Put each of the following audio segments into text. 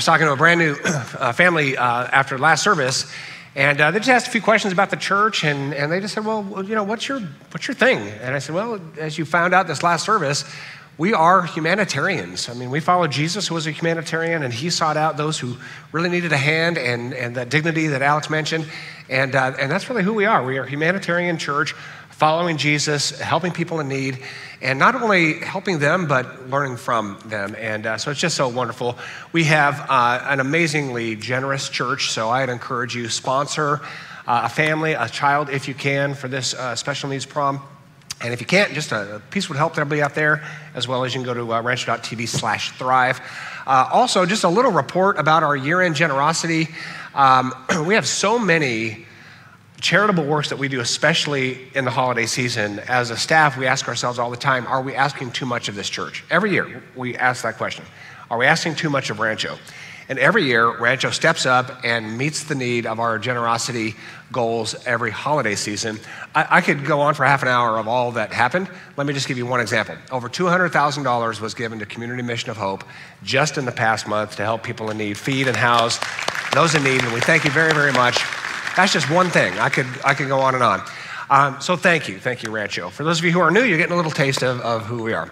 I was talking to a brand new uh, family uh, after last service, and uh, they just asked a few questions about the church, and, and they just said, Well, you know, what's your, what's your thing? And I said, Well, as you found out this last service, we are humanitarians. I mean, we follow Jesus, who was a humanitarian, and he sought out those who really needed a hand and, and that dignity that Alex mentioned. And, uh, and that's really who we are. We are a humanitarian church following Jesus, helping people in need, and not only helping them, but learning from them. And uh, so it's just so wonderful. We have uh, an amazingly generous church, so I'd encourage you sponsor uh, a family, a child, if you can, for this uh, special needs prom. And if you can't, just a piece would help everybody out there, as well as you can go to uh, rancho.tv slash thrive. Uh, also, just a little report about our year end generosity. Um, we have so many charitable works that we do, especially in the holiday season, as a staff, we ask ourselves all the time are we asking too much of this church? Every year, we ask that question Are we asking too much of Rancho? And every year, Rancho steps up and meets the need of our generosity goals every holiday season. I, I, could go on for half an hour of all that happened. Let me just give you one example. Over $200,000 was given to Community Mission of Hope just in the past month to help people in need feed and house those in need. And we thank you very, very much. That's just one thing. I could, I could go on and on. Um, so thank you. Thank you, Rancho. For those of you who are new, you're getting a little taste of, of who we are.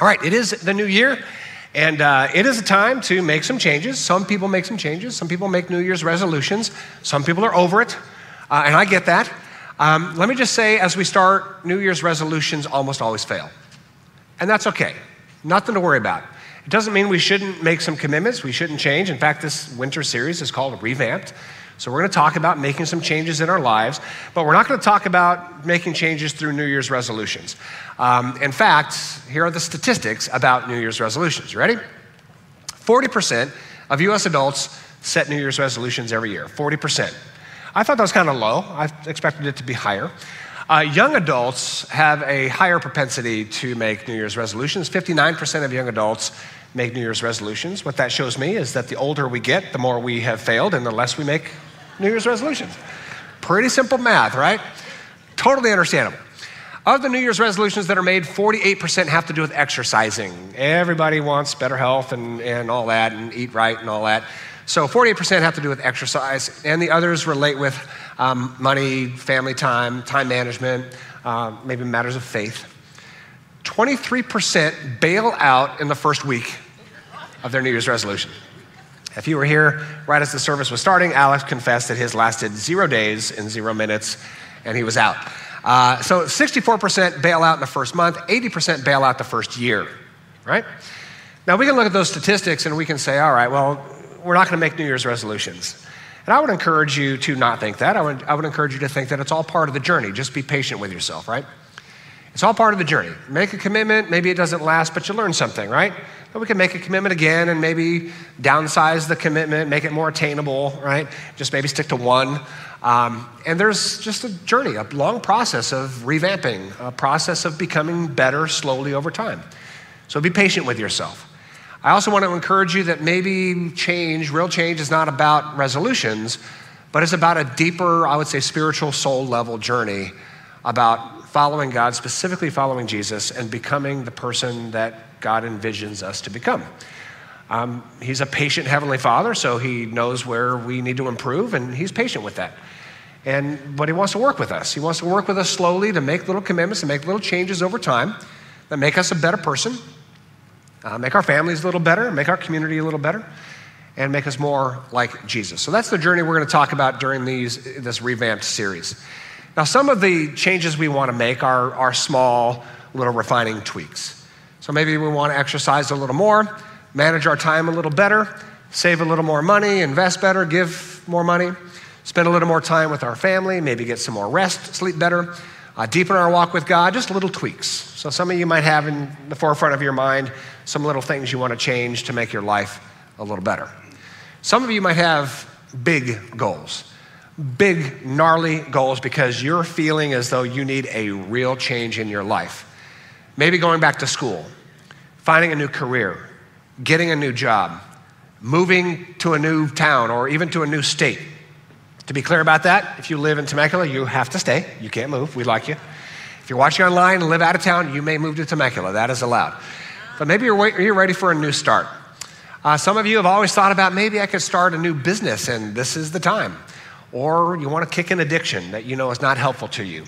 All right, it is the new year. And uh, it is a time to make some changes. Some people make some changes. Some people make New Year's resolutions. Some people are over it. Uh, and I get that. Um, let me just say, as we start, New Year's resolutions almost always fail. And that's okay. Nothing to worry about. It doesn't mean we shouldn't make some commitments. We shouldn't change. In fact, this winter series is called Revamped. So, we're going to talk about making some changes in our lives, but we're not going to talk about making changes through New Year's resolutions. Um, in fact, here are the statistics about New Year's resolutions. You ready? 40% of US adults set New Year's resolutions every year. 40%. I thought that was kind of low. I expected it to be higher. Uh, young adults have a higher propensity to make New Year's resolutions. 59% of young adults make New Year's resolutions. What that shows me is that the older we get, the more we have failed and the less we make New Year's resolutions. Pretty simple math, right? Totally understandable. Of the New Year's resolutions that are made, 48% have to do with exercising. Everybody wants better health and, and all that, and eat right and all that. So 48% have to do with exercise, and the others relate with um, money, family time, time management, uh, maybe matters of faith. 23% bail out in the first week of their New Year's resolution. If you were here right as the service was starting, Alex confessed that his lasted zero days and zero minutes, and he was out. Uh, so 64% bail out in the first month, 80% bail out the first year, right? Now we can look at those statistics and we can say, all right, well, we're not going to make New Year's resolutions. And I would encourage you to not think that. I would, I would encourage you to think that it's all part of the journey. Just be patient with yourself, right? It's all part of the journey. Make a commitment, maybe it doesn't last, but you learn something, right? Then we can make a commitment again and maybe downsize the commitment, make it more attainable, right? Just maybe stick to one. Um, and there's just a journey, a long process of revamping, a process of becoming better slowly over time. So be patient with yourself. I also want to encourage you that maybe change, real change, is not about resolutions, but it's about a deeper, I would say, spiritual soul level journey about following God, specifically following Jesus, and becoming the person that God envisions us to become. Um, he's a patient Heavenly Father, so He knows where we need to improve, and He's patient with that. And, but He wants to work with us. He wants to work with us slowly to make little commitments and make little changes over time that make us a better person, uh, make our families a little better, make our community a little better, and make us more like Jesus. So that's the journey we're going to talk about during these, this revamped series. Now, some of the changes we want to make are, are small, little refining tweaks. So maybe we want to exercise a little more, manage our time a little better, save a little more money, invest better, give more money, spend a little more time with our family, maybe get some more rest, sleep better, uh, deepen our walk with God, just little tweaks. So some of you might have in the forefront of your mind some little things you want to change to make your life a little better. Some of you might have big goals big, gnarly goals because you're feeling as though you need a real change in your life. Maybe going back to school, finding a new career, getting a new job, moving to a new town or even to a new state. To be clear about that, if you live in Temecula, you have to stay. You can't move. We like you. If you're watching online and live out of town, you may move to Temecula. That is allowed. But maybe you're, you're ready for a new start. Uh, some of you have always thought about maybe I could start a new business and this is the time. Or you want to kick an addiction that you know is not helpful to you.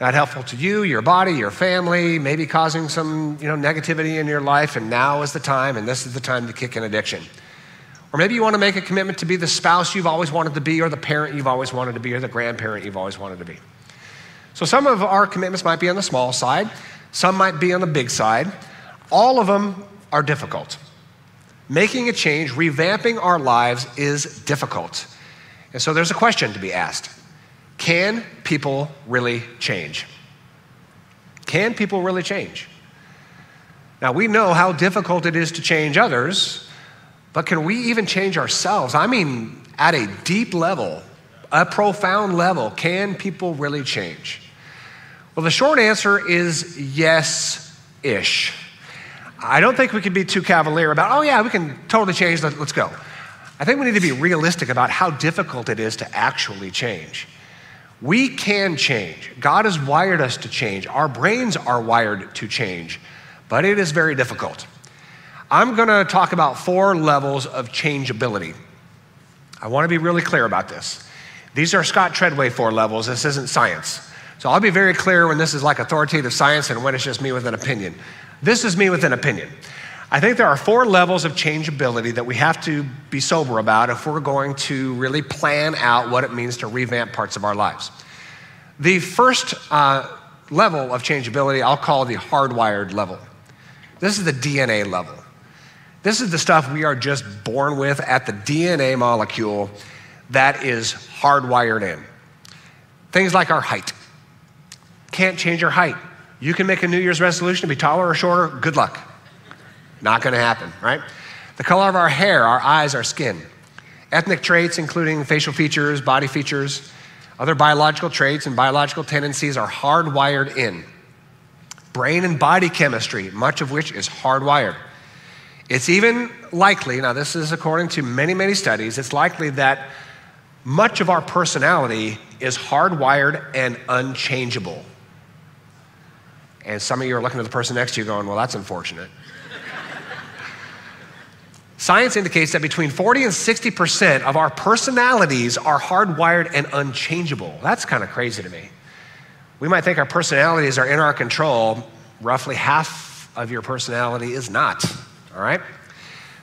Not helpful to you, your body, your family, maybe causing some you know, negativity in your life, and now is the time, and this is the time to kick an addiction. Or maybe you want to make a commitment to be the spouse you've always wanted to be, or the parent you've always wanted to be, or the grandparent you've always wanted to be. So some of our commitments might be on the small side, some might be on the big side. All of them are difficult. Making a change, revamping our lives is difficult. And so there's a question to be asked Can people really change? Can people really change? Now, we know how difficult it is to change others, but can we even change ourselves? I mean, at a deep level, a profound level, can people really change? Well, the short answer is yes ish. I don't think we can be too cavalier about, oh, yeah, we can totally change, let's go. I think we need to be realistic about how difficult it is to actually change. We can change. God has wired us to change. Our brains are wired to change, but it is very difficult. I'm going to talk about four levels of changeability. I want to be really clear about this. These are Scott Treadway four levels. This isn't science. So I'll be very clear when this is like authoritative science and when it's just me with an opinion. This is me with an opinion. I think there are four levels of changeability that we have to be sober about if we're going to really plan out what it means to revamp parts of our lives. The first uh, level of changeability I'll call the hardwired level. This is the DNA level. This is the stuff we are just born with at the DNA molecule that is hardwired in. Things like our height. Can't change our height. You can make a New Year's resolution to be taller or shorter, good luck. Not gonna happen, right? The color of our hair, our eyes, our skin. Ethnic traits, including facial features, body features, other biological traits and biological tendencies are hardwired in. Brain and body chemistry, much of which is hardwired. It's even likely, now, this is according to many, many studies, it's likely that much of our personality is hardwired and unchangeable. And some of you are looking at the person next to you going, well, that's unfortunate. Science indicates that between 40 and 60% of our personalities are hardwired and unchangeable. That's kind of crazy to me. We might think our personalities are in our control. Roughly half of your personality is not, all right?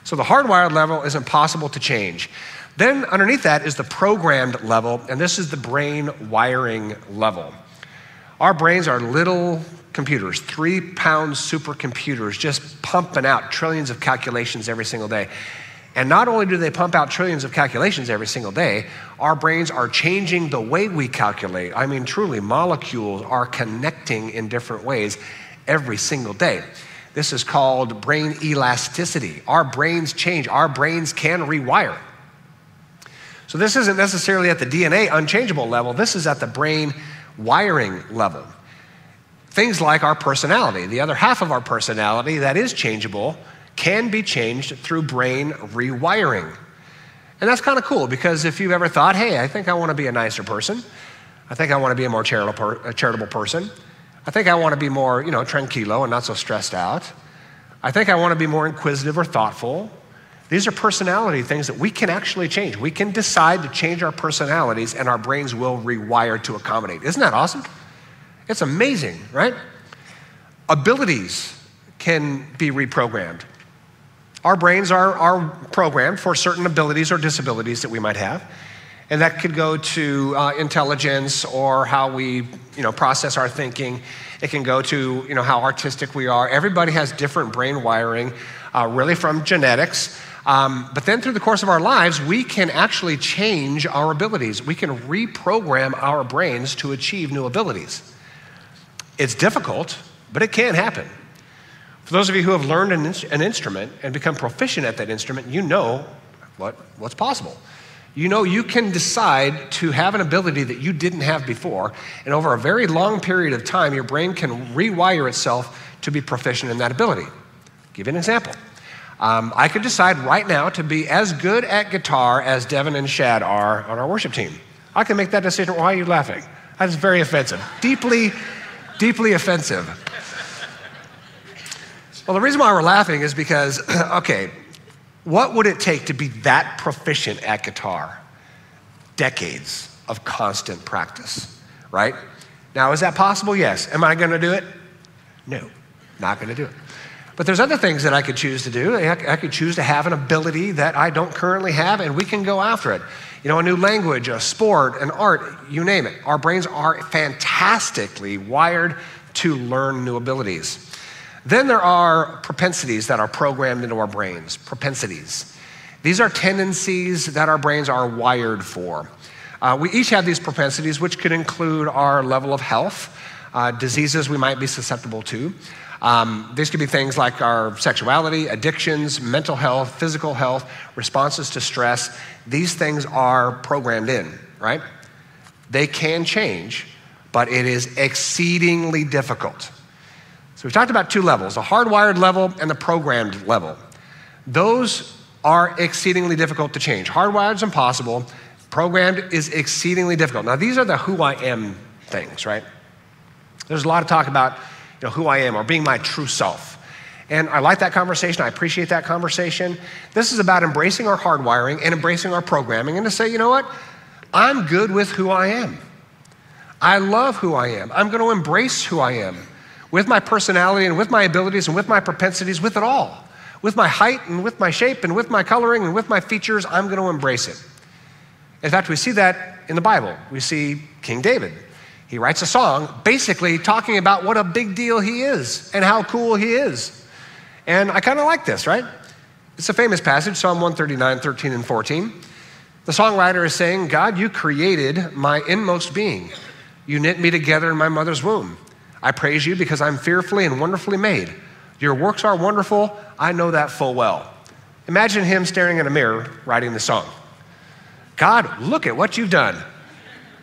So the hardwired level is impossible to change. Then underneath that is the programmed level, and this is the brain wiring level. Our brains are little computers, three pound supercomputers, just pumping out trillions of calculations every single day. And not only do they pump out trillions of calculations every single day, our brains are changing the way we calculate. I mean, truly, molecules are connecting in different ways every single day. This is called brain elasticity. Our brains change, our brains can rewire. So, this isn't necessarily at the DNA unchangeable level, this is at the brain wiring level. Things like our personality, the other half of our personality that is changeable, can be changed through brain rewiring. And that's kind of cool because if you've ever thought, hey, I think I want to be a nicer person, I think I want to be a more charitable, person, I think I want to be more, you know, tranquilo and not so stressed out, I think I want to be more inquisitive or thoughtful. These are personality things that we can actually change. We can decide to change our personalities and our brains will rewire to accommodate. Isn't that awesome? It's amazing, right? Abilities can be reprogrammed. Our brains are, are programmed for certain abilities or disabilities that we might have. And that could go to uh, intelligence or how we you know, process our thinking. It can go to you know, how artistic we are. Everybody has different brain wiring, uh, really from genetics. Um, but then through the course of our lives, we can actually change our abilities. We can reprogram our brains to achieve new abilities. It's difficult, but it can happen. For those of you who have learned an, an instrument and become proficient at that instrument, you know what, what's possible. You know you can decide to have an ability that you didn't have before, and over a very long period of time, your brain can rewire itself to be proficient in that ability. I'll give you an example. Um, I could decide right now to be as good at guitar as Devin and Shad are on our worship team. I can make that decision. Why are you laughing? That's very offensive. Deeply deeply offensive. Well, the reason why we're laughing is because, okay, What would it take to be that proficient at guitar? Decades of constant practice, right? Now, is that possible? Yes. Am I going to do it? No, not going to do it. But there's other things that I could choose to do. I could choose to have an ability that I don't currently have, and we can go after it. You know, a new language, a sport, an art, you name it. Our brains are fantastically wired to learn new abilities. Then there are propensities that are programmed into our brains. Propensities. These are tendencies that our brains are wired for. Uh, we each have these propensities, which could include our level of health, uh, diseases we might be susceptible to. Um, these could be things like our sexuality, addictions, mental health, physical health, responses to stress. These things are programmed in, right? They can change, but it is exceedingly difficult. So we've talked about two levels the hardwired level and the programmed level. Those are exceedingly difficult to change. Hardwired is impossible, programmed is exceedingly difficult. Now, these are the who I am things, right? There's a lot of talk about know, who I am or being my true self. And I like that conversation. I appreciate that conversation. This is about embracing our hardwiring and embracing our programming and to say, you know what? I'm good with who I am. I love who I am. I'm going to embrace who I am with my personality and with my abilities and with my propensities, with it all. With my height and with my shape and with my coloring and with my features, I'm going to embrace it. In fact, we see that in the Bible. We see King David. He writes a song basically talking about what a big deal he is and how cool he is. And I kind of like this, right? It's a famous passage, Psalm 139, 13, and 14. The songwriter is saying, God, you created my inmost being. You knit me together in my mother's womb. I praise you because I'm fearfully and wonderfully made. Your works are wonderful. I know that full well. Imagine him staring in a mirror writing the song. God, look at what you've done.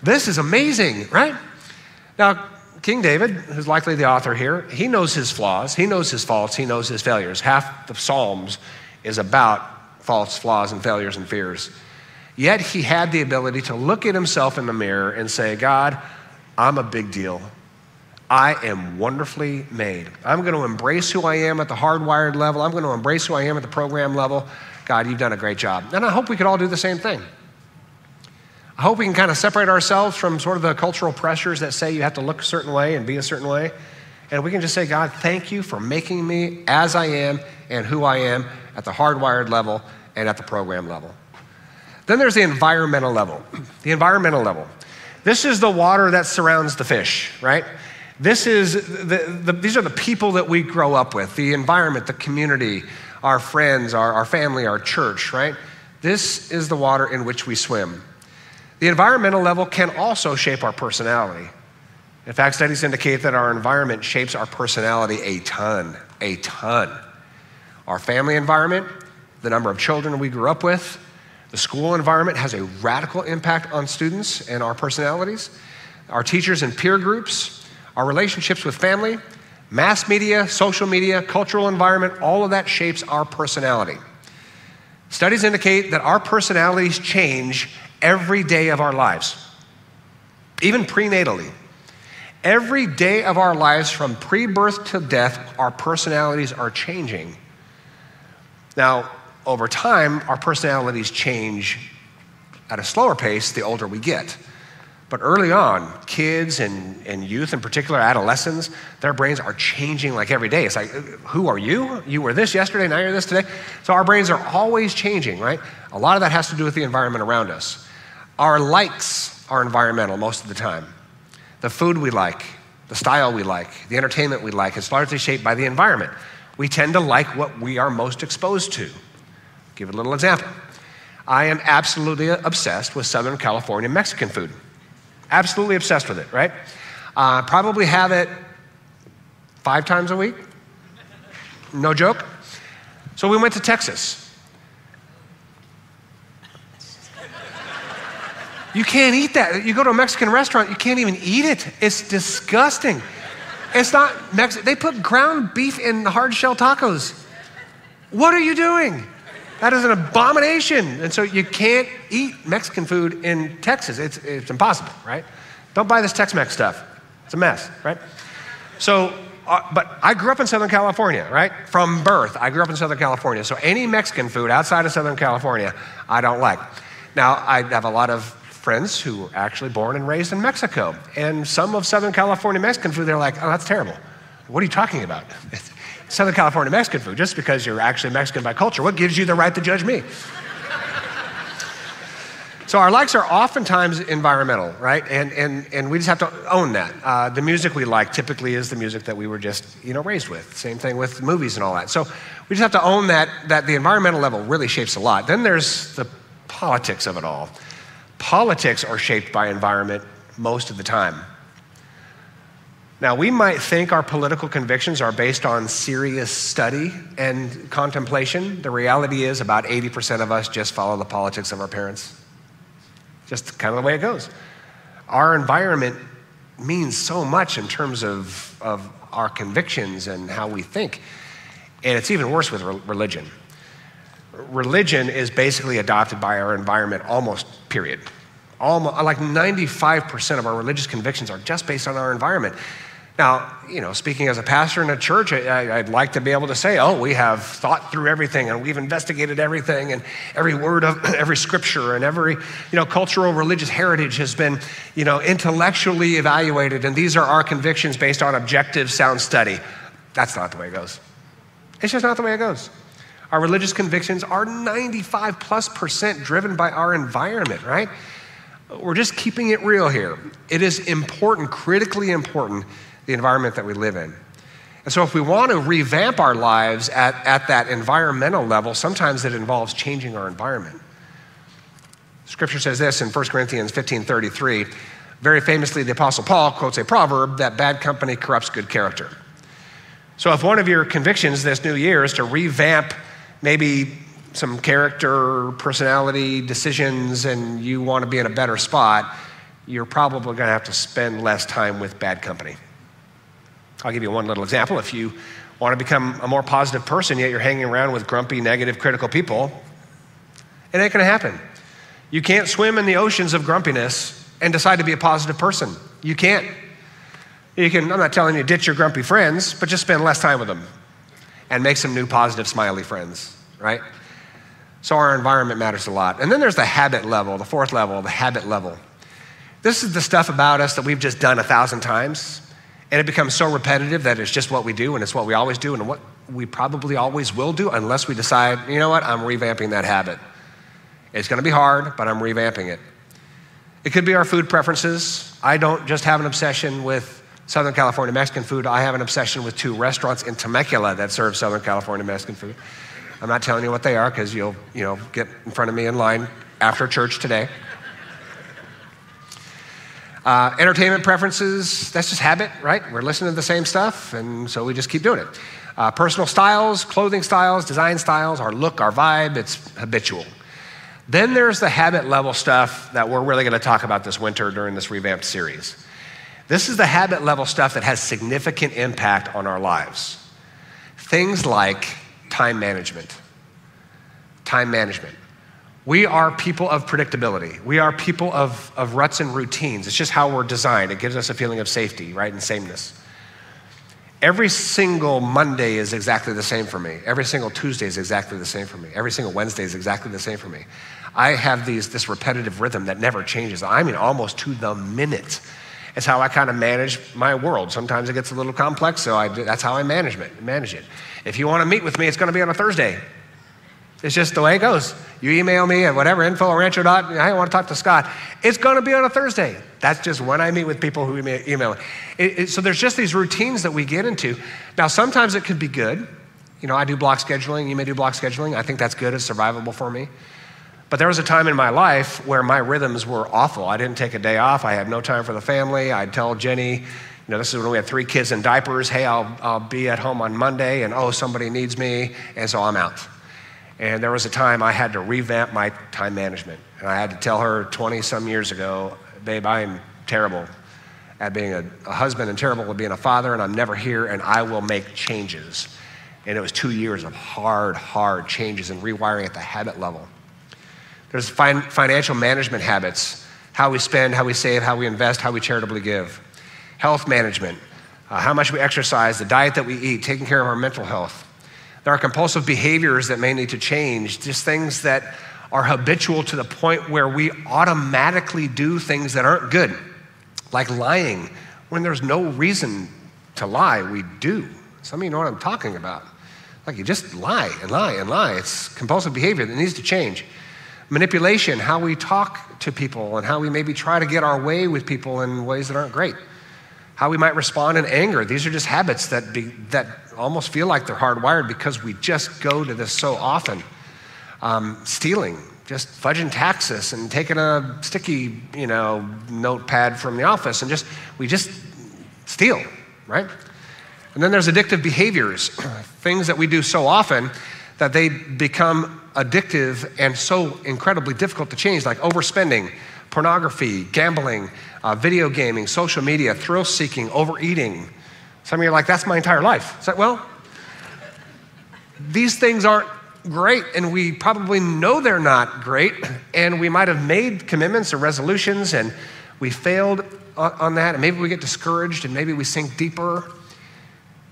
This is amazing, right? Now, King David, who's likely the author here, he knows his flaws, he knows his faults, he knows his failures. Half the Psalms is about faults, flaws, and failures and fears. Yet he had the ability to look at himself in the mirror and say, God, I'm a big deal. I am wonderfully made. I'm going to embrace who I am at the hardwired level. I'm going to embrace who I am at the program level. God, you've done a great job. And I hope we could all do the same thing. I hope we can kind of separate ourselves from sort of the cultural pressures that say you have to look a certain way and be a certain way. And we can just say, God, thank you for making me as I am and who I am at the hardwired level and at the program level. Then there's the environmental level. The environmental level. This is the water that surrounds the fish, right? This is the, the, these are the people that we grow up with, the environment, the community, our friends, our, our family, our church, right? This is the water in which we swim. The environmental level can also shape our personality. In fact, studies indicate that our environment shapes our personality a ton, a ton. Our family environment, the number of children we grew up with, the school environment has a radical impact on students and our personalities. Our teachers and peer groups, our relationships with family, mass media, social media, cultural environment, all of that shapes our personality. Studies indicate that our personalities change every day of our lives, even prenatally. Every day of our lives, from pre birth to death, our personalities are changing. Now, over time, our personalities change at a slower pace the older we get. But early on, kids and, and youth, in particular adolescents, their brains are changing like every day. It's like, who are you? You were this yesterday, now you're this today. So our brains are always changing, right? A lot of that has to do with the environment around us. Our likes are environmental most of the time. The food we like, the style we like, the entertainment we like is largely shaped by the environment. We tend to like what we are most exposed to. give a little example. I am absolutely obsessed with Southern California Mexican food. Absolutely obsessed with it, right? Uh, probably have it five times a week. No joke. So we went to Texas. You can't eat that. You go to a Mexican restaurant, you can't even eat it. It's disgusting. It's not Mexican. They put ground beef in hard shell tacos. What are you doing? That is an abomination. And so you can't eat Mexican food in Texas. It's, it's impossible, right? Don't buy this Tex Mex stuff. It's a mess, right? So uh, but I grew up in Southern California, right? From birth, I grew up in Southern California. So any Mexican food outside of Southern California, I don't like. Now, I have a lot of friends who were actually born and raised in Mexico. And some of Southern California Mexican food, they're like, oh, that's terrible. What are you talking about? Southern California Mexican food, just because you're actually Mexican by culture, what gives you the right to judge me? So our likes are oftentimes environmental, right? And, and, and we just have to own that. Uh, the music we like typically is the music that we were just, you know, raised with. Same thing with movies and all that. So we just have to own that, that the environmental level really shapes a lot. Then there's the politics of it all. Politics are shaped by environment most of the time. Now, we might think our political convictions are based on serious study and contemplation. The reality is, about 80% of us just follow the politics of our parents. Just kind of the way it goes. Our environment means so much in terms of, of our convictions and how we think. And it's even worse with religion. Religion is basically adopted by our environment almost, period. Almost, like 95% of our religious convictions are just based on our environment. Now, you know, speaking as a pastor in a church, I, would like to be able to say, oh, we have thought through everything and we've investigated everything and every word of every scripture and every, you know, cultural religious heritage has been, you know, intellectually evaluated and these are our convictions based on objective sound study. That's not the way it goes. It's just not the way it goes. Our religious convictions are 95 plus percent driven by our environment, right? We're just keeping it real here. It is important, critically important the environment that we live in. And so, if we want to revamp our lives at, at that environmental level, sometimes it involves changing our environment. Scripture says this in 1 Corinthians 15 33. Very famously, the Apostle Paul quotes a proverb that bad company corrupts good character. So, if one of your convictions this new year is to revamp maybe some character, personality decisions, and you want to be in a better spot, you're probably going to have to spend less time with bad company. I'll give you one little example. If you want to become a more positive person, yet you're hanging around with grumpy, negative, critical people, it ain't going to happen. You can't swim in the oceans of grumpiness and decide to be a positive person. You can't. You can, I'm not telling you ditch your grumpy friends, but just spend less time with them and make some new positive, smiley friends, right? So our environment matters a lot. And then there's the habit level, the fourth level, the habit level. This is the stuff about us that we've just done a thousand times. And it becomes so repetitive that it's just what we do and it's what we always do and what we probably always will do unless we decide, you know what, I'm revamping that habit. It's to be hard, but I'm revamping it. It could be our food preferences. I don't just have an obsession with Southern California Mexican food, I have an obsession with two restaurants in Temecula that serve Southern California Mexican food. I'm not telling you what they are because you'll, you know, get in front of me in line after church today. Uh, entertainment preferences, that's just habit, right? We're listening to the same stuff, and so we just keep doing it. Uh, personal styles, clothing styles, design styles, our look, our vibe, it's habitual. Then there's the habit level stuff that we're really going to talk about this winter during this revamped series. This is the habit level stuff that has significant impact on our lives. Things like time management. Time management. We are people of predictability. We are people of, of ruts and routines. It's just how we're designed. It gives us a feeling of safety, right, and sameness. Every single Monday is exactly the same for me. Every single Tuesday is exactly the same for me. Every single Wednesday is exactly the same for me. I have these, this repetitive rhythm that never changes. I mean, almost to the minute. It's how I kind of manage my world. Sometimes it gets a little complex, so I, that's how I manage it, manage it. If you want to meet with me, it's going to be on a Thursday. It's just the way it goes. You email me at whatever info rancho dot. I want to talk to Scott. It's going to be on a Thursday. That's just when I meet with people who email. It, it, so there's just these routines that we get into. Now sometimes it could be good. You know, I do block scheduling. You may do block scheduling. I think that's good. It's survivable for me. But there was a time in my life where my rhythms were awful. I didn't take a day off. I had no time for the family. I'd tell Jenny, you know, this is when we had three kids in diapers. Hey, I'll, I'll be at home on Monday, and oh, somebody needs me, and so I'm out. And there was a time I had to revamp my time management. And I had to tell her 20 some years ago, babe, I am terrible at being a, a, husband and terrible at being a father, and I'm never here, and I will make changes. And it was two years of hard, hard changes and rewiring at the habit level. There's fin- financial management habits how we spend, how we save, how we invest, how we charitably give. Health management. uh, how much we exercise, the diet that we eat, taking care of our mental health. There are compulsive behaviors that may need to change, just things that are habitual to the point where we automatically do things that aren't good, like lying when there's no reason to lie, we do. Some of you know what I'm talking about. Like you just lie and lie and lie. It's compulsive behavior that needs to change. Manipulation, how we talk to people and how we maybe try to get our way with people in ways that aren't great. How we might respond in anger. These are just habits that, be, that almost feel like they're hardwired because we just go to this so often. Um, stealing, just fudging taxes and taking a sticky, you know, notepad from the office and just, we just steal right? And then there's addictive behaviors, things that we do so often that they become addictive and so incredibly difficult to change, like overspending, pornography, gambling, uh, video gaming, social media, thrill seeking, overeating. Some of you are like, that's my entire life. It's like, well, these things aren't great, and we probably know they're not great, and we might have made commitments or resolutions, and we failed on that, and maybe we get discouraged and maybe we sink deeper.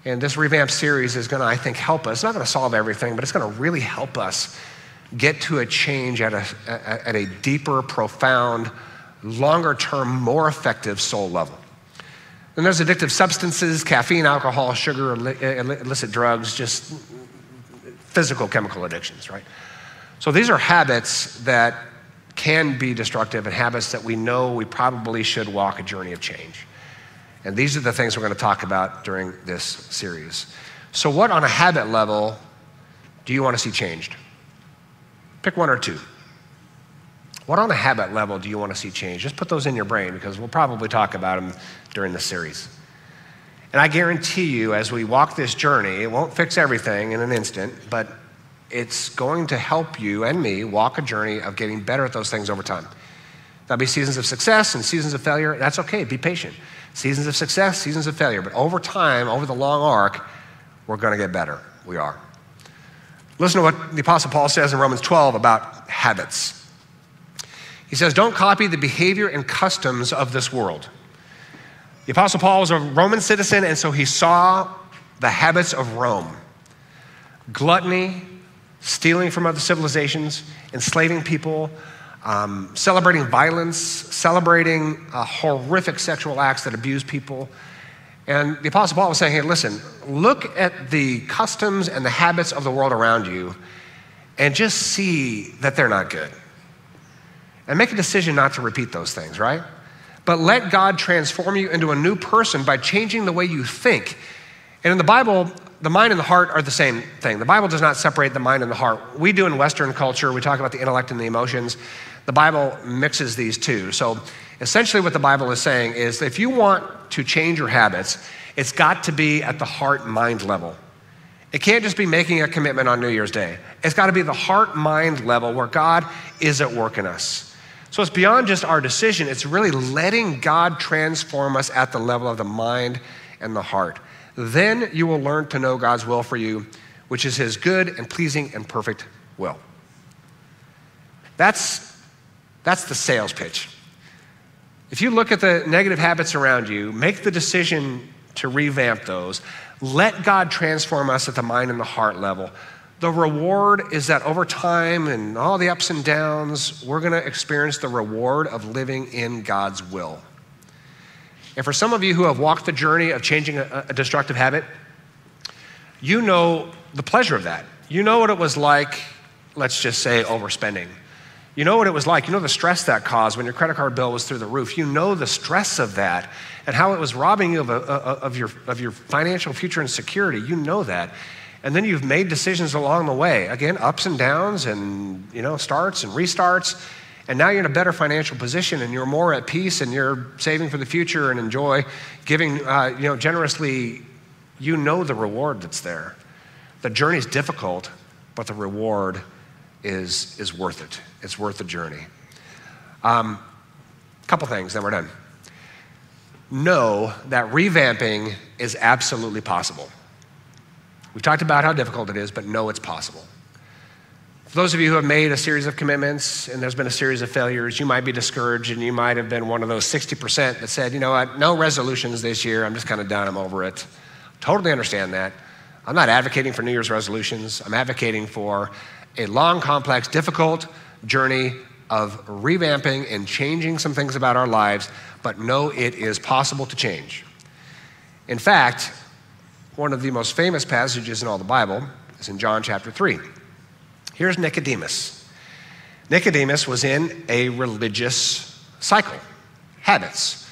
And this revamped series is going to, I think, help us. It's not going to solve everything, but it's going to really help us get to a change at a, at a deeper, profound, longer term, more effective soul level. And there's addictive substances, caffeine, alcohol, sugar, illicit drugs, just physical chemical addictions, right? So these are habits that can be destructive and habits that we know we probably should walk a journey of change. And these are the things we're going to talk about during this series. So, what on a habit level do you want to see changed? Pick one or two. What on a habit level do you want to see changed? Just put those in your brain because we'll probably talk about them during the series. And I guarantee you, as we walk this journey, it won't fix everything in an instant, but it's going to help you and me walk a journey of getting better at those things over time. There'll be seasons of success and seasons of failure. That's okay, be patient. Seasons of success, seasons of failure. But over time, over the long arc, we're going to get better. We are. Listen to what the Apostle Paul says in Romans 12 about habits. He says, Don't copy the behavior and customs of this world. The Apostle Paul was a Roman citizen, and so he saw the habits of Rome gluttony, stealing from other civilizations, enslaving people, um, celebrating violence, celebrating uh, horrific sexual acts that abuse people. And the Apostle Paul was saying, hey, listen, look at the customs and the habits of the world around you and just see that they're not good. And make a decision not to repeat those things, right? But let God transform you into a new person by changing the way you think. And in the Bible, the mind and the heart are the same thing. The Bible does not separate the mind and the heart. We do in Western culture, we talk about the intellect and the emotions. The Bible mixes these two. So essentially, what the Bible is saying is if you want to change your habits, it's got to be at the heart mind level. It can't just be making a commitment on New Year's Day. It's got to be the heart mind level where God is at work in us. So it's beyond just our decision, it's really letting God transform us at the level of the mind and the heart. Then you will learn to know God's will for you, which is his good and pleasing and perfect will. That's, that's the sales pitch. If you look at the negative habits around you, make the decision to revamp those. Let God transform us at the mind and the heart level. The reward is that over time and all the ups and downs, we're going to experience the reward of living in God's will. And for some of you who have walked the journey of changing a, a destructive habit, you know the pleasure of that. You know what it was like, let's just say, overspending. You know what it was like. You know the stress that caused when your credit card bill was through the roof. You know the stress of that and how it was robbing you of, a, of, your, of your financial future and security. You know that. And then you've made decisions along the way. Again, ups and downs and, you know, starts and restarts. And now you're in a better financial position and you're more at peace and you're saving for the future and enjoy giving uh, you know, generously. You know the reward that's there. The journey is difficult, but the reward is, is worth it. It's worth the journey. A um, couple things, then we're done. Know that revamping is absolutely possible. We've talked about how difficult it is, but know it's possible. For those of you who have made a series of commitments and there's been a series of failures, you might be discouraged and you might have been one of those 60% that said, you know what, no resolutions this year, I'm just kind of done, I'm over it. Totally understand that. I'm not advocating for New Year's resolutions, I'm advocating for a long, complex, difficult journey of revamping and changing some things about our lives, but know it is possible to change. In fact, one of the most famous passages in all the Bible is in John chapter 3. Here's Nicodemus. Nicodemus was in a religious cycle, habits.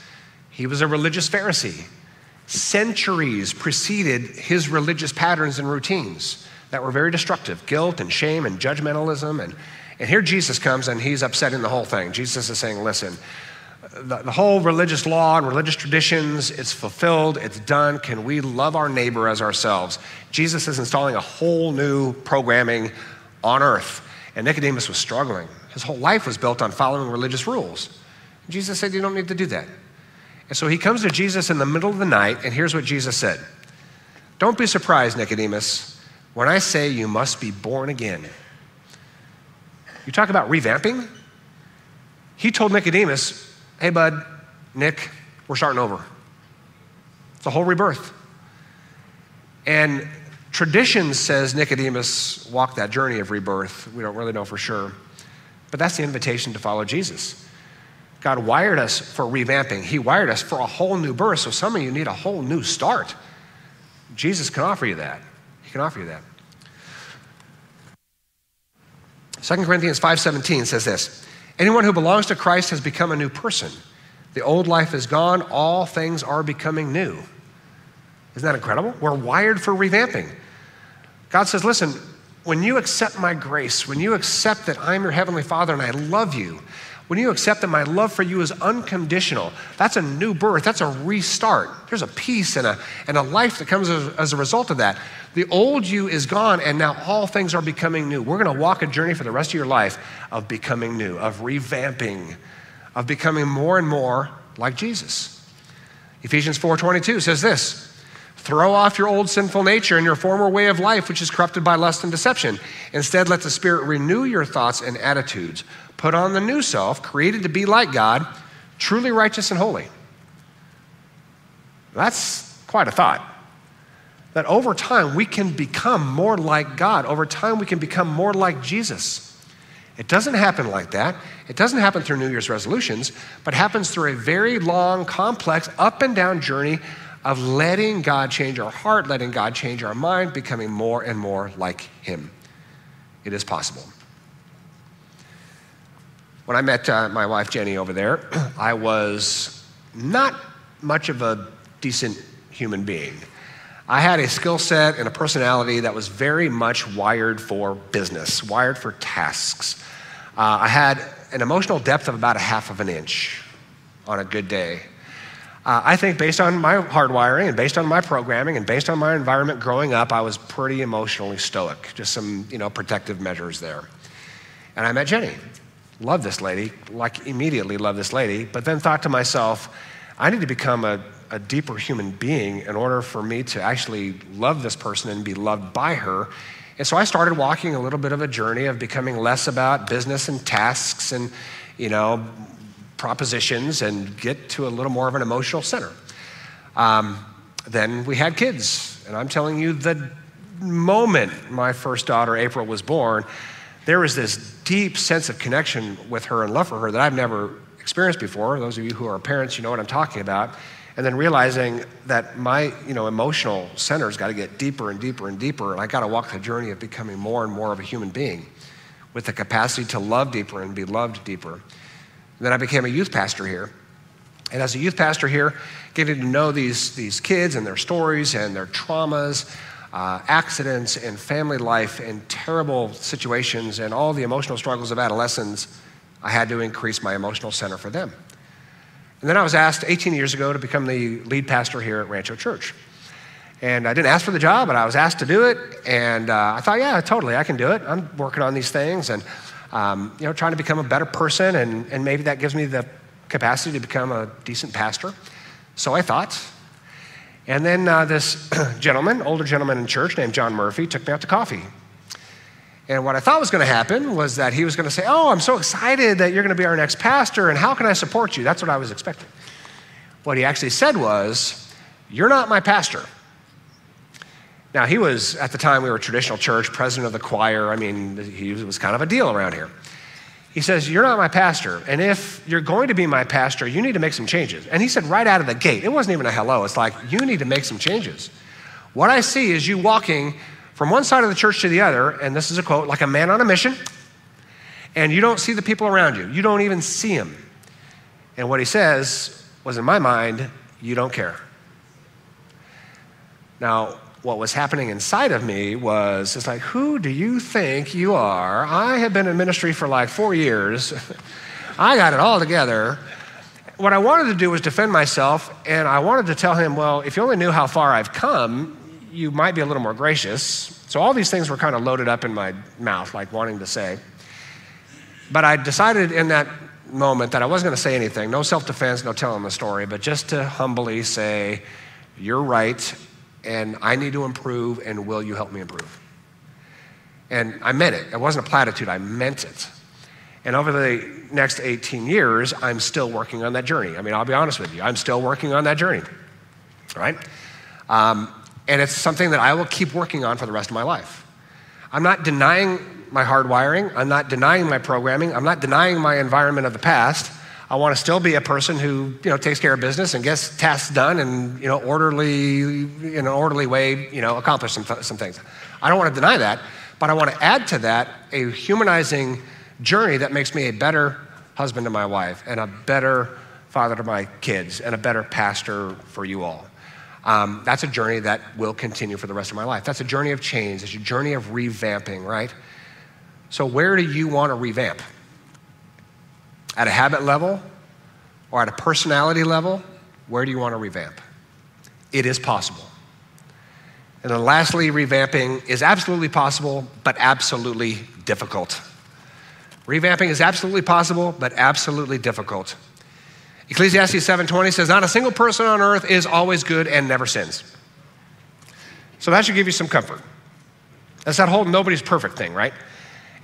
He was a religious Pharisee. Centuries preceded his religious patterns and routines that were very destructive guilt and shame and judgmentalism. And, and here Jesus comes and he's upsetting the whole thing. Jesus is saying, listen, the, the, whole religious law and religious traditions, it's fulfilled, it's done. Can we love our neighbor as ourselves? Jesus is installing a whole new programming on earth. And Nicodemus was struggling. His whole life was built on following religious rules. Jesus said, You don't need to do that. And so he comes to Jesus in the middle of the night, and here's what Jesus said Don't be surprised, Nicodemus, when I say you must be born again. You talk about revamping? He told Nicodemus, Hey, bud, Nick, we're starting over. It's a whole rebirth. And tradition says Nicodemus walked that journey of rebirth. We don't really know for sure. But that's the invitation to follow Jesus. God wired us for revamping, He wired us for a whole new birth. So some of you need a whole new start. Jesus can offer you that. He can offer you that. 2 Corinthians 5:17 says this. Anyone who belongs to Christ has become a new person. The old life is gone, all things are becoming new. Isn't that incredible? We're wired for revamping. God says, listen, when you accept my grace, when you accept that I'm your heavenly Father and I love you, when you accept that my love for you is unconditional, that's a new birth, that's a restart. There's a peace and a, and a life that comes as, as a result of that. The old you is gone, and now all things are becoming new. We're going to walk a journey for the rest of your life of becoming new, of revamping, of becoming more and more like Jesus. Ephesians 4:22 says this, Throw off your old sinful nature and your former way of life, which is corrupted by lust and deception. Instead, let the Spirit renew your thoughts and attitudes. Put on the new self, created to be like God, truly righteous and holy. That's quite a thought. That over time we can become more like God. Over time we can become more like Jesus. It doesn't happen like that. It doesn't happen through New Year's resolutions, but happens through a very long, complex, up and down journey of letting God change our heart, letting God change our mind, becoming more and more like Him. It is possible. When I met uh, my wife Jenny over there, I was not much of a decent human being. I had a skill set and a personality that was very much wired for business, wired for tasks. Uh, I had an emotional depth of about a half of an inch on a good day. Uh, I think based on my hardwiring and based on my programming and based on my environment growing up, I was pretty emotionally stoic, just some, you know, protective measures there. And I met Jenny. Love this lady, like immediately love this lady, but then thought to myself, I need to become a, a deeper human being in order for me to actually love this person and be loved by her. And so I started walking a little bit of a journey of becoming less about business and tasks and, you know, propositions and get to a little more of an emotional center. Um, then we had kids, and I'm telling you, the moment my first daughter, April, was born, there was this deep sense of connection with her and love for her that I've never experienced before. Those of you who are parents, you know what I'm talking about. And then realizing that my you know, emotional center's got to get deeper and deeper and deeper, and I got to walk the journey of becoming more and more of a human being with the capacity to love deeper and be loved deeper. And then I became a youth pastor here. And as a youth pastor here, getting to know these, these kids and their stories and their traumas, uh, accidents and family life and terrible situations and all the emotional struggles of adolescence, I had to increase my emotional center for them. And then I was asked 18 years ago to become the lead pastor here at Rancho Church. And I didn't ask for the job, but I was asked to do it. And uh, I thought, yeah, totally, I can do it. I'm working on these things. And um, you know, trying to become a better person, and, and maybe that gives me the capacity to become a decent pastor. So I thought. And then uh, this gentleman, older gentleman in church named John Murphy, took me out to coffee. And what I thought was going to happen was that he was going to say, Oh, I'm so excited that you're going to be our next pastor, and how can I support you? That's what I was expecting. What he actually said was, You're not my pastor. Now, he was, at the time, we were a traditional church, president of the choir. I mean, he was kind of a deal around here. He says, You're not my pastor. And if you're going to be my pastor, you need to make some changes. And he said, right out of the gate, it wasn't even a hello. It's like, You need to make some changes. What I see is you walking from one side of the church to the other, and this is a quote, like a man on a mission, and you don't see the people around you. You don't even see them. And what he says was, in my mind, you don't care. Now, what was happening inside of me was it's like, who do you think you are? I have been in ministry for like four years. I got it all together. What I wanted to do was defend myself, and I wanted to tell him, well, if you only knew how far I've come, you might be a little more gracious. So all these things were kind of loaded up in my mouth, like wanting to say. But I decided in that moment that I wasn't going to say anything, no self defense, no telling the story, but just to humbly say, You're right, and I need to improve, and will you help me improve? And I meant it. It wasn't a platitude, I meant it. And over the next 18 years, I'm still working on that journey. I mean, I'll be honest with you, I'm still working on that journey, right? Um, and it's something that I will keep working on for the rest of my life. I'm not denying my hardwiring. I'm not denying my programming. I'm not denying my environment of the past. I want to still be a person who you know takes care of business and gets tasks done and you know orderly in an orderly way you know accomplish some, some things. I don't want to deny that, but I want to add to that a humanizing journey that makes me a better husband to my wife and a better father to my kids and a better pastor for you all. Um, that's a journey that will continue for the rest of my life. That's a journey of change. It's a journey of revamping, right? So, where do you want to revamp? At a habit level or at a personality level? Where do you want to revamp? It is possible. And then, lastly, revamping is absolutely possible, but absolutely difficult. Revamping is absolutely possible, but absolutely difficult. Ecclesiastes 7:20 says, "Not a single person on earth is always good and never sins." So that should give you some comfort. That's that whole nobody's perfect thing, right?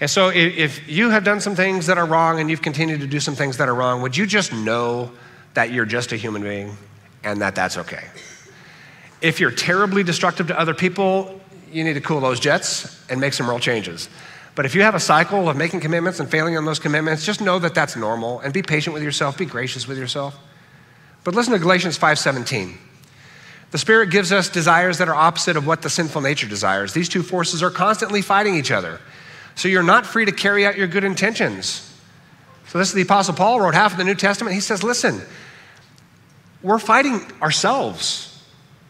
And so if you have done some things that are wrong and you've continued to do some things that are wrong, would you just know that you're just a human being and that that's okay? If you're terribly destructive to other people, you need to cool those jets and make some real changes. But if you have a cycle of making commitments and failing on those commitments, just know that that's normal and be patient with yourself, be gracious with yourself. But listen to Galatians 5:17. The Spirit gives us desires that are opposite of what the sinful nature desires. These two forces are constantly fighting each other. So you're not free to carry out your good intentions. So this is the Apostle Paul wrote half of the New Testament. He says, listen, we're fighting ourselves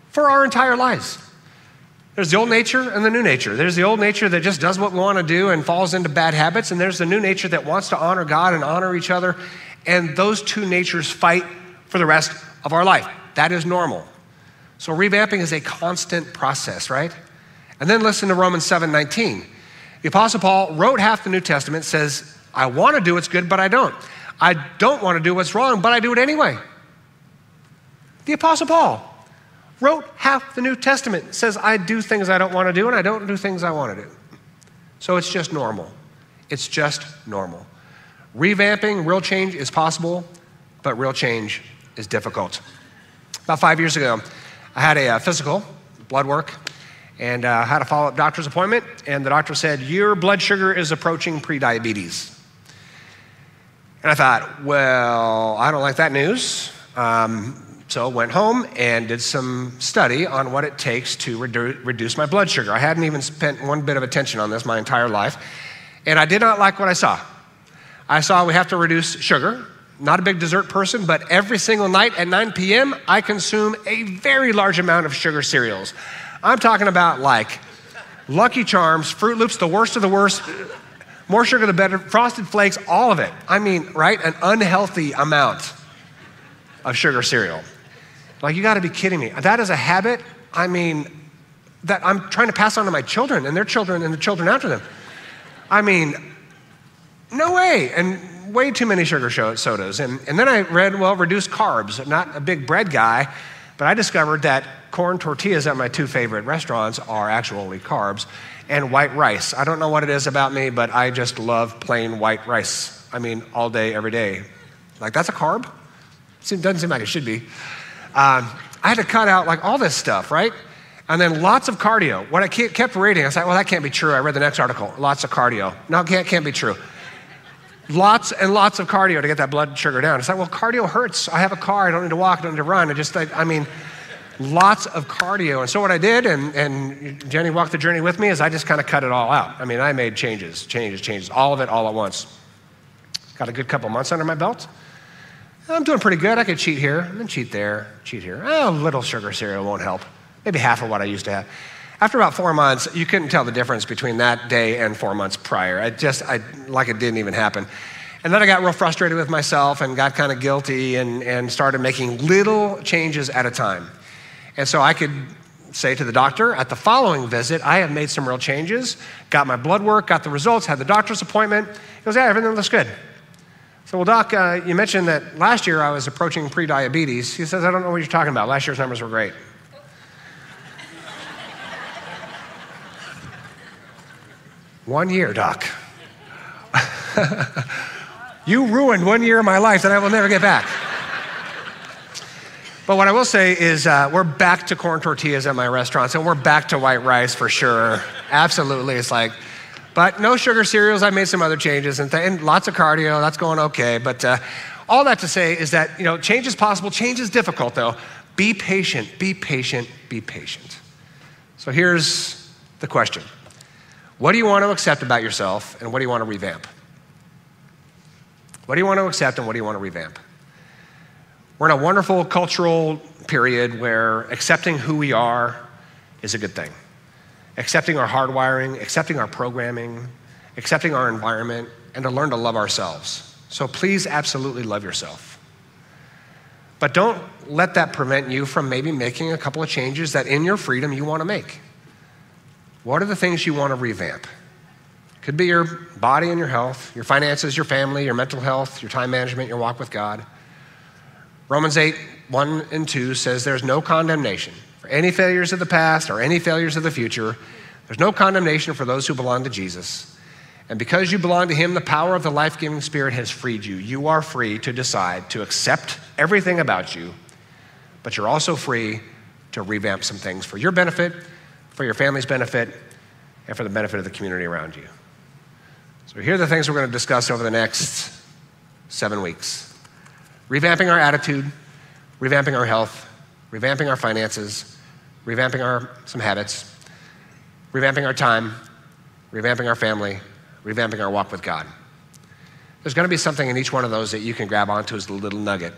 for our entire lives. There's the old nature and the new nature. There's the old nature that just does what we want to do and falls into bad habits, and there's the new nature that wants to honor God and honor each other. And those two natures fight for the rest of our life. That is normal. So revamping is a constant process, right? And then listen to Romans 7:19. The Apostle Paul wrote half the New Testament, says, I want to do what's good, but I don't. I don't want to do what's wrong, but I do it anyway. The Apostle Paul wrote half the New Testament. says, I do things I don't want to do, and I don't do things I want to do. So it's just normal. It's just normal. Revamping, real change is possible, but real change is difficult. About five years ago, I had a, uh, physical, blood work, and uh, had a follow up doctor's appointment, and the doctor said, Your blood sugar is approaching prediabetes. And I thought, Well, I don't like that news. Um, so went home and did some study on what it takes to redu- reduce my blood sugar. I hadn't even spent one bit of attention on this my entire life, and I did not like what I saw. I saw we have to reduce sugar. Not a big dessert person, but every single night at 9 p.m., I consume a very large amount of sugar cereals. I'm talking about like Lucky Charms, Froot Loops, the worst of the worst, more sugar the better, Frosted Flakes, all of it. I mean, right? An unhealthy amount of sugar cereal. Like, you got to be kidding me. That is a habit, I mean, that I'm trying to pass on to my children and their children and the children after them. I mean, no way. And way too many sugar sodas. And, and then I read, well, reduced carbs. I'm not a big bread guy, but I discovered that corn tortillas at my two favorite restaurants are actually carbs, and white rice. I don't know what it is about me, but I just love plain white rice. I mean, all day, every day. Like, that's a carb? It doesn't seem like it should be. Um, I had to cut out like all this stuff, right? And then lots of cardio. What I kept reading, I said, well, that can't be true. I read the next article. Lots of cardio. No, can't, can't be true. Lots and lots of cardio to get that blood sugar down. It's like, well, cardio hurts. I have a car. I don't need to walk. I don't need to run. I just, I, I mean, lots of cardio. And so what I did, and, and Jenny walked the journey with me, is I just kind of cut it all out. I mean, I made changes, changes, changes, all of it all at once. Got a good couple months under my belt. I'm doing pretty good. I could cheat here and then cheat there, cheat here. Oh, a little sugar cereal won't help. Maybe half of what I used to have. After about four months, you couldn't tell the difference between that day and four months prior. I just, I, like it didn't even happen. And then I got real frustrated with myself and got kind of guilty and, and started making little changes at a time. And so I could say to the doctor at the following visit, I have made some real changes, got my blood work, got the results, had the doctor's appointment. He goes, Yeah, everything looks good. So, well, Doc, uh, you mentioned that last year I was approaching pre-diabetes. He says, I don't know what you're talking about. Last year's numbers were great. one year, Doc. you ruined one year of my life that I will never get back. But what I will say is, uh, we're back to corn tortillas at my restaurants, and we're back to white rice for sure. Absolutely. It's like, but no sugar cereals. I made some other changes and, th- and lots of cardio. That's going okay. But uh, all that to say is that you know change is possible. Change is difficult though. Be patient. Be patient. Be patient. So here's the question: What do you want to accept about yourself, and what do you want to revamp? What do you want to accept, and what do you want to revamp? We're in a wonderful cultural period where accepting who we are is a good thing accepting our hardwiring, accepting our programming, accepting our environment, and to learn to love ourselves. So please absolutely love yourself. But don't let that prevent you from maybe making a couple of changes that in your freedom you want to make. What are the things you want to revamp? Could be your body and your health, your finances, your family, your mental health, your time management, your walk with God. Romans 8, 1 and 2 says there's no condemnation for any failures of the past or any failures of the future. There's no condemnation for those who belong to Jesus. And because you belong to Him, the power of the life giving Spirit has freed you. You are free to decide to accept everything about you, but you're also free to revamp some things for your benefit, for your family's benefit, and for the benefit of the community around you. So, here are the things we're going to discuss over the next seven weeks revamping our attitude, revamping our health, revamping our finances, revamping our some habits, revamping our time, revamping our family, revamping our walk with God. There's going to be something in each one of those that you can grab onto as a little nugget.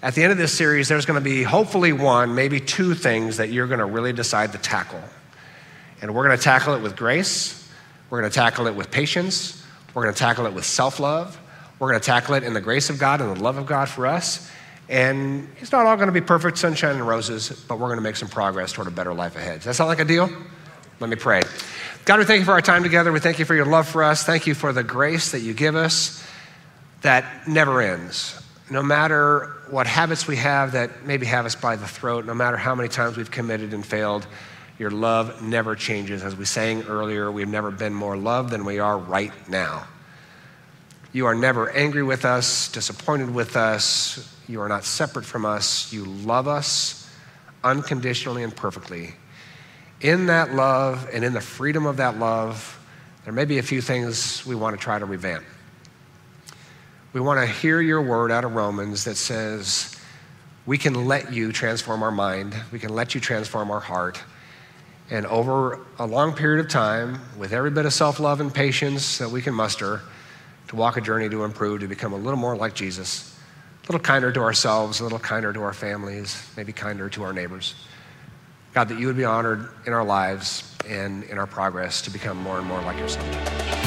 At the end of this series, there's going to be hopefully one, maybe two things that you're going to really decide to tackle. And we're going to tackle it with grace, we're going to tackle it with patience, we're going to tackle it with self love, we're going to tackle it in the grace of God and the love of God for us. And it's not all going to be perfect sunshine and roses, but we're going to make some progress toward a better life ahead. Does that sound like a deal? Let me pray. God, we thank you for our time together. We thank you for your love for us. Thank you for the grace that you give us that never ends. No matter what habits we have that maybe have us by the throat, no matter how many times we've committed and failed, your love never changes. As we sang earlier, we've never been more loved than we are right now. You are never angry with us, disappointed with us, you are not separate from us. You love us unconditionally and perfectly. In that love and in the freedom of that love, there may be a few things we want to try to revamp. We want to hear your word out of Romans that says, we can let you transform our mind, we can let you transform our heart. And over a long period of time, with every bit of self love and patience that we can muster, to walk a journey to improve, to become a little more like Jesus a little kinder to ourselves, a little kinder to our families, maybe kinder to our neighbors. God, that you would be honored in our lives and in our progress to become more and more like yourself.